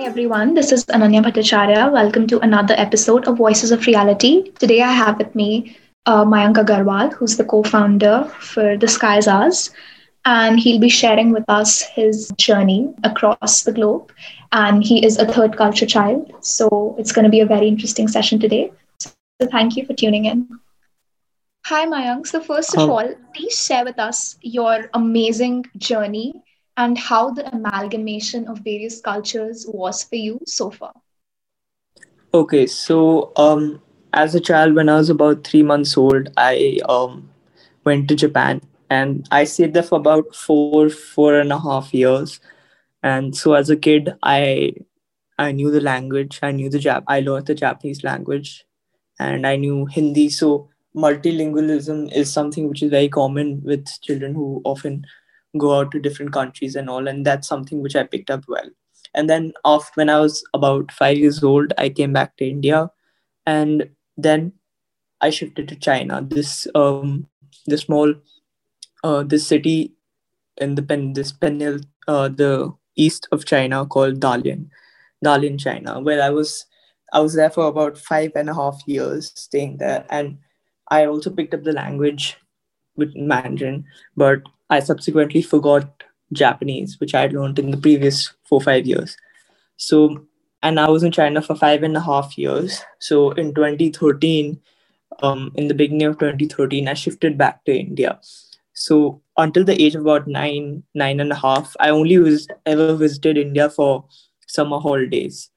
Hi everyone, this is Ananya Bhattacharya. Welcome to another episode of Voices of Reality. Today I have with me uh, Mayank Agarwal, who's the co founder for The Sky's Ours. And he'll be sharing with us his journey across the globe. And he is a third culture child. So it's going to be a very interesting session today. So thank you for tuning in. Hi, Mayank. So, first of all, please share with us your amazing journey and how the amalgamation of various cultures was for you so far. Okay, so um, as a child, when I was about three months old, I um, went to Japan and I stayed there for about four, four and a half years. And so as a kid, I I knew the language. I knew the Jap. I learned the Japanese language, and I knew Hindi. So multilingualism is something which is very common with children who often go out to different countries and all and that's something which i picked up well. And then off when i was about five years old i came back to india and then i shifted to china. This um this small uh this city in the pen this penil uh the east of china called dalian dalian china where i was i was there for about five and a half years staying there. And i also picked up the language with mandarin but I subsequently forgot Japanese, which I had learned in the previous four five years. So, and I was in China for five and a half years. So in 2013, um, in the beginning of 2013, I shifted back to India. So until the age of about nine, nine and a half, I only was ever visited India for summer holidays,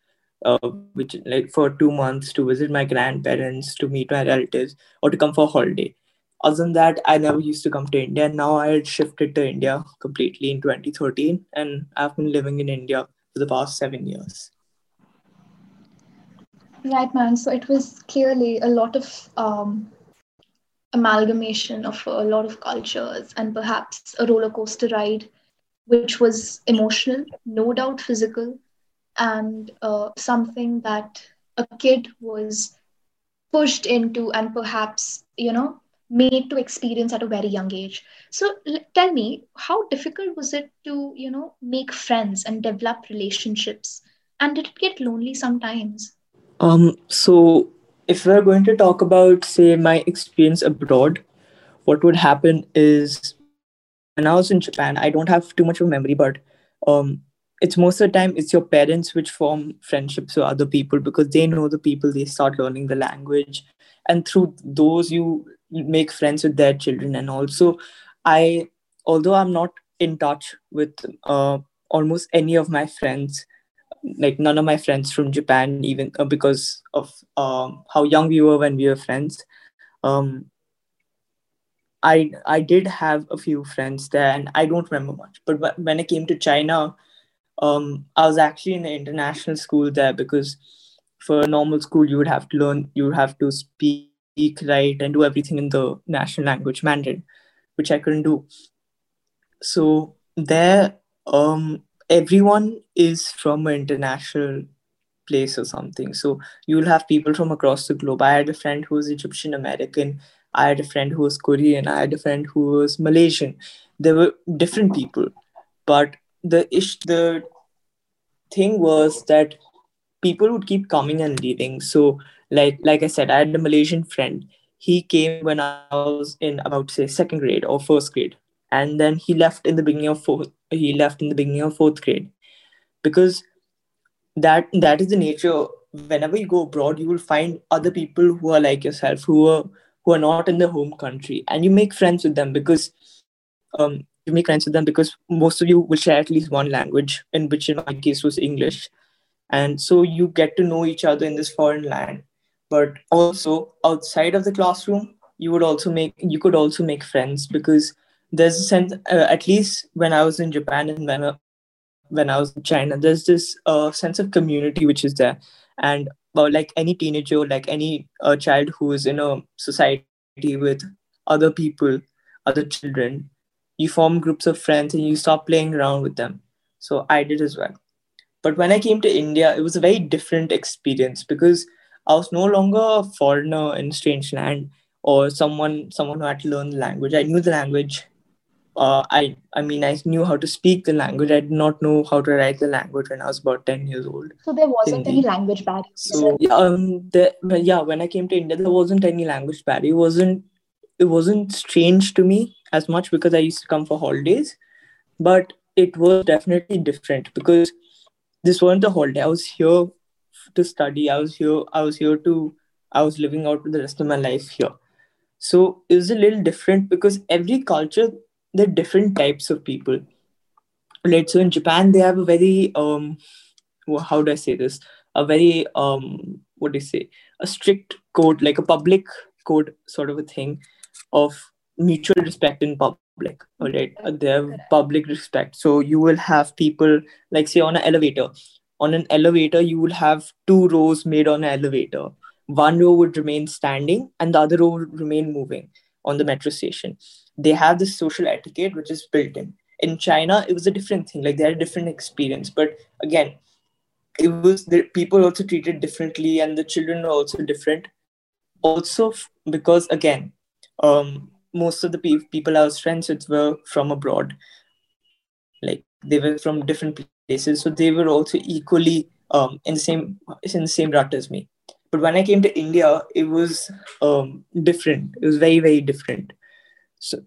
uh, which like for two months to visit my grandparents, to meet my relatives, or to come for a holiday other than that, I never used to come to India. Now I had shifted to India completely in 2013, and I've been living in India for the past seven years. Right, man. So it was clearly a lot of um, amalgamation of a lot of cultures and perhaps a roller coaster ride, which was emotional, no doubt physical, and uh, something that a kid was pushed into and perhaps, you know, made to experience at a very young age. So tell me how difficult was it to you know make friends and develop relationships? And did it get lonely sometimes? Um so if we're going to talk about say my experience abroad what would happen is when i was in japan i don't have too much of a memory but um it's most of the time it's your parents which form friendships with other people because they know the people they start learning the language. And through those you make friends with their children. And also i although i'm not in touch with uh, almost any of my friends like none of my friends from japan even uh, because of um, how young we were when we were friends um, i i did have a few friends there and i don't remember much. But when i came to china um, i was actually in an international school there because for a normal school you would have to learn you would have to speak speak, write, and do everything in the national language Mandarin, which I couldn't do. So there, um, everyone is from an international place or something. So you'll have people from across the globe. I had a friend who was Egyptian American. I had a friend who was Korean. I had a friend who was Malaysian. There were different people, but the ish the thing was that people would keep coming and leaving. So like like I said, I had a Malaysian friend. He came when I was in about say second grade or first grade, and then he left in the beginning of fourth. He left in the beginning of fourth grade, because that that is the nature. Whenever you go abroad, you will find other people who are like yourself, who are who are not in the home country, and you make friends with them because um, you make friends with them because most of you will share at least one language, in which in my case was English, and so you get to know each other in this foreign land but also outside of the classroom you would also make you could also make friends because there's a sense uh, at least when i was in japan and when, uh, when i was in china there's this uh, sense of community which is there. And uh, like any teenager like any uh, child who is in a society with other people other children you form groups of friends and you start playing around with them. So i did as well. But when i came to india it was a very different experience because I was no longer a foreigner in a strange land or someone someone who had to learn the language. I knew the language uh, I I mean I knew how to speak the language. I did not know how to write the language when I was about ten years old. So there wasn't Hindi. any language barrier. So yeah, um, the, yeah, when I came to India, there wasn't any language barrier. It wasn't it wasn't strange to me as much because I used to come for holidays, but it was definitely different because this wasn't the holiday. I was here to study. I was here. I was here to. I was living out the rest of my life here. So it was a little different because every culture there are different types of people. Right. So in Japan, they have a very um, how do I say this? A very um, what do you say? A strict code, like a public code sort of a thing, of mutual respect in public. All right, they have public respect. So you will have people like say on an elevator. On an elevator, you will have two rows made on an elevator. One row would remain standing, and the other row would remain moving on the metro station. They have this social etiquette which is built in. In china it was a different thing. Like they had a different experience. But again it was the people also treated differently and the children were also different. Also because again um, most of the pe- people i was friends with were from abroad. Like they were from different places so they were also equally um, in the same in the same rut as me. But when i came to india it was um, different. It was very very different. So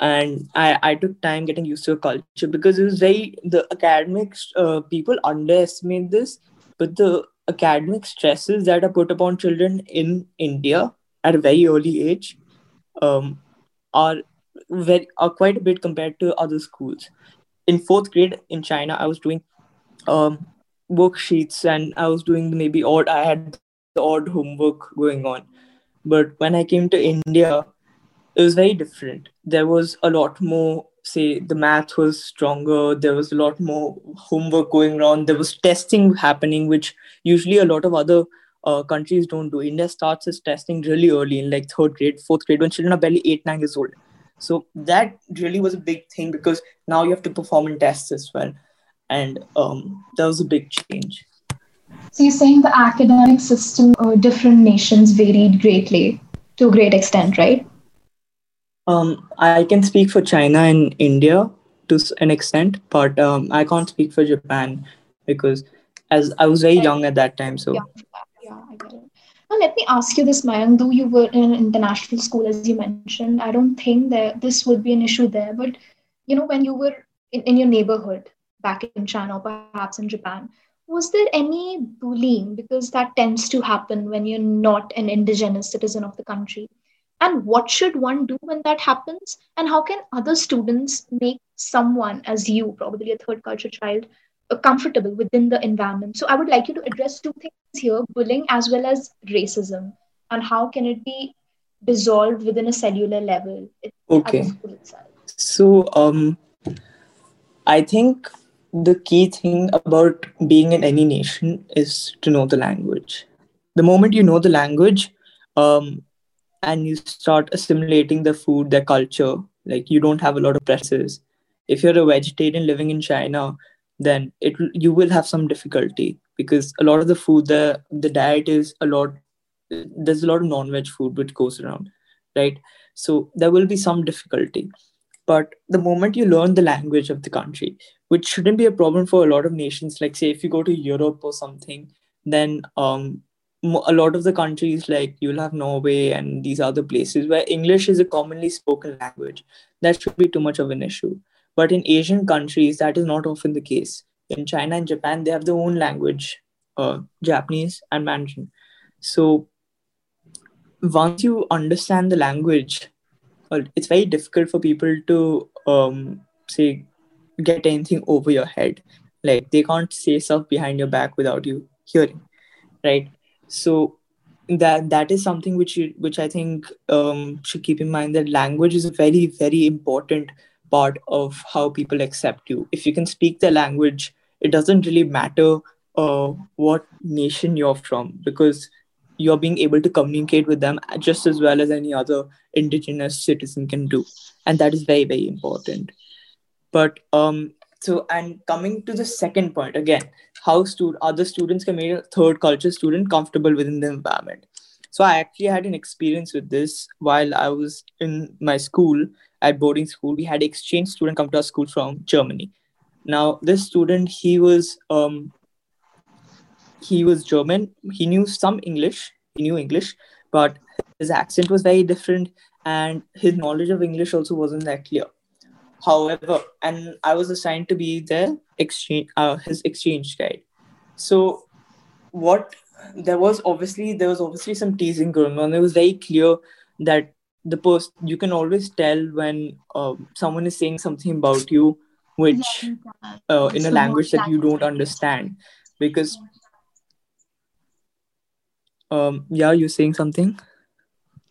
and I, I took time getting used to a culture because it was very the academics uh, people underestimate this but the academic stresses that are put upon children in india at a very early age um, are very are quite a bit compared to other schools in fourth grade in china i was doing um, worksheets and i was doing maybe odd i had the odd homework going on but when i came to india it was very different. There was a lot more, say, the math was stronger. There was a lot more homework going on. There was testing happening, which usually a lot of other uh, countries don't do. India starts its testing really early in like third grade, fourth grade, when children are barely eight, nine years old. So that really was a big thing because now you have to perform in tests as well. And um, that was a big change. So you're saying the academic system of different nations varied greatly to a great extent, right? Um, I can speak for China and India to an extent, but um, I can't speak for Japan because as I was very young at that time. So yeah, yeah I get it. Now let me ask you this, Mayank. Though you were in an international school, as you mentioned, I don't think that this would be an issue there. But you know, when you were in, in your neighborhood back in China or perhaps in Japan, was there any bullying? Because that tends to happen when you're not an indigenous citizen of the country and what should one do when that happens and how can other students make someone as you probably a third culture child comfortable within the environment so i would like you to address two things here bullying as well as racism and how can it be dissolved within a cellular level okay so um i think the key thing about being in any nation is to know the language the moment you know the language um, and you start assimilating the food, their culture. Like you don't have a lot of presses. If you're a vegetarian living in China, then it you will have some difficulty because a lot of the food the the diet is a lot there's a lot of non-veg food which goes around right? So there will be some difficulty. But the moment you learn the language of the country which shouldn't be a problem for a lot of nations like say if you go to europe or something then um, a lot of the countries like you'll have norway and these other places where english is a commonly spoken language that should be too much of an issue but in asian countries that is not often the case. In china and japan they have their own language uh, japanese and mandarin. So once you understand the language it's very difficult for people to um, say get anything over your head. Like they can't say stuff behind your back without you hearing right? So that that is something which you, which I think um, should keep in mind that language is a very very important part of how people accept you. If you can speak the language, it doesn't really matter uh, what nation you're from because you're being able to communicate with them just as well as any other indigenous citizen can do, and that is very very important. But um, so and coming to the second point again how stu- other students can make a third culture student comfortable within the environment so i actually had an experience with this while i was in my school at boarding school. We had exchange student come to our school from Germany. Now, this student, he was um, he was German. He knew some English. He knew English, but his accent was very different, and his knowledge of English also wasn't that clear. However, and I was assigned to be the exchange, uh, his exchange guide. So, what there was obviously there was obviously some teasing going on. It was very clear that the person you can always tell when uh, someone is saying something about you which uh, in a language that you don't understand. Because um yeah you're saying something?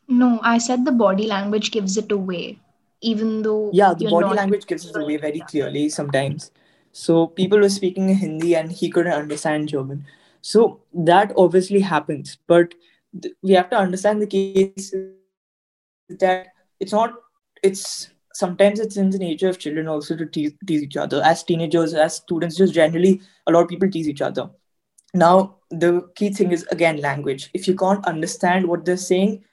No i said the body language gives it away even though yeah the body language gives it away very clearly sometimes. So people were speaking in hindi and he couldn't understand german. So that obviously happens but th- we have to understand the case that it's not it's sometimes it's in the nature of children also to tease, tease each other. As teenagers as students just generally a lot of people tease each other. Now the key thing is again language. If you can't understand what they're saying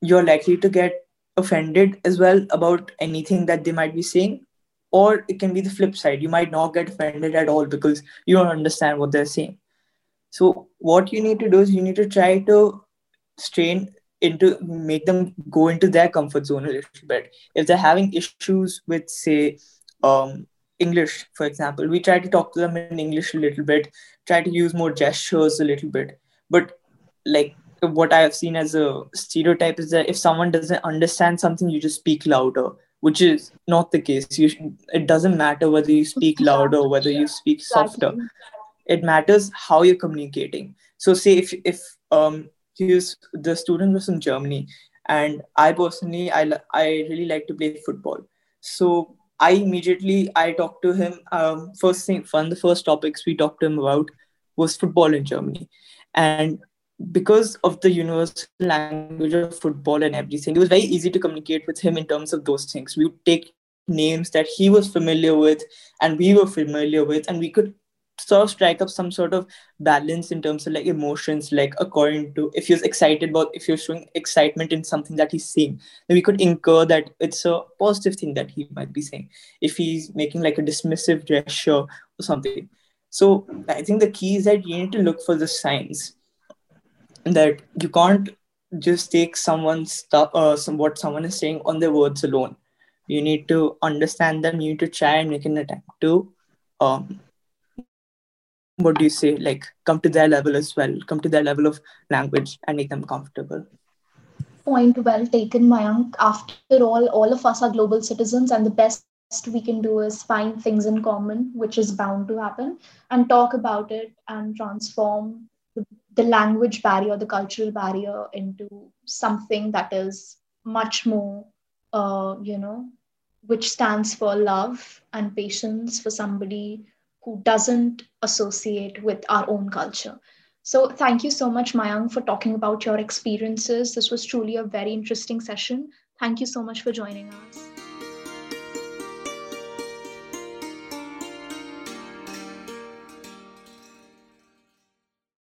you're likely to get offended as well about anything that they might be saying. Or it can be the flip side. You might not get offended at all because you don't understand what they're saying. So what you need to do is you need to try to strain into make them go into their comfort zone a little bit. If they're having issues with say um, english for example we try to talk to them in english a little bit try to use more gestures a little bit. But like what i have seen as a stereotype is that if someone doesn't understand something you just speak louder which is not the case. You should, it doesn't matter whether you speak louder or whether you speak softer. It matters how you're communicating. So say if if um he was the student was from Germany, and I personally I I really like to play football. So I immediately I talked to him. Um, first thing, one of the first topics we talked to him about was football in Germany, and because of the universal language of football and everything, it was very easy to communicate with him in terms of those things. We would take names that he was familiar with and we were familiar with, and we could sort of strike up some sort of balance in terms of like emotions like according to if you're excited about if you're showing excitement in something that he's saying then we could incur that it's a positive thing that he might be saying. If he's making like a dismissive gesture or something. So i think the key is that you need to look for the signs that you can't just take someone's stuff uh, some, what someone is saying on their words alone. You need to understand them. You need to try and make an attempt to um, what do you say like come to their level as well come to their level of language and make them comfortable? Point well taken mayank. After all all of us are global citizens and the best we can do is find things in common which is bound to happen and talk about it and transform the, language barrier the cultural barrier into something that is much more uh, you know which stands for love and patience for somebody who doesn't associate with our own culture. So, thank you so much, Mayank, for talking about your experiences. This was truly a very interesting session. Thank you so much for joining us.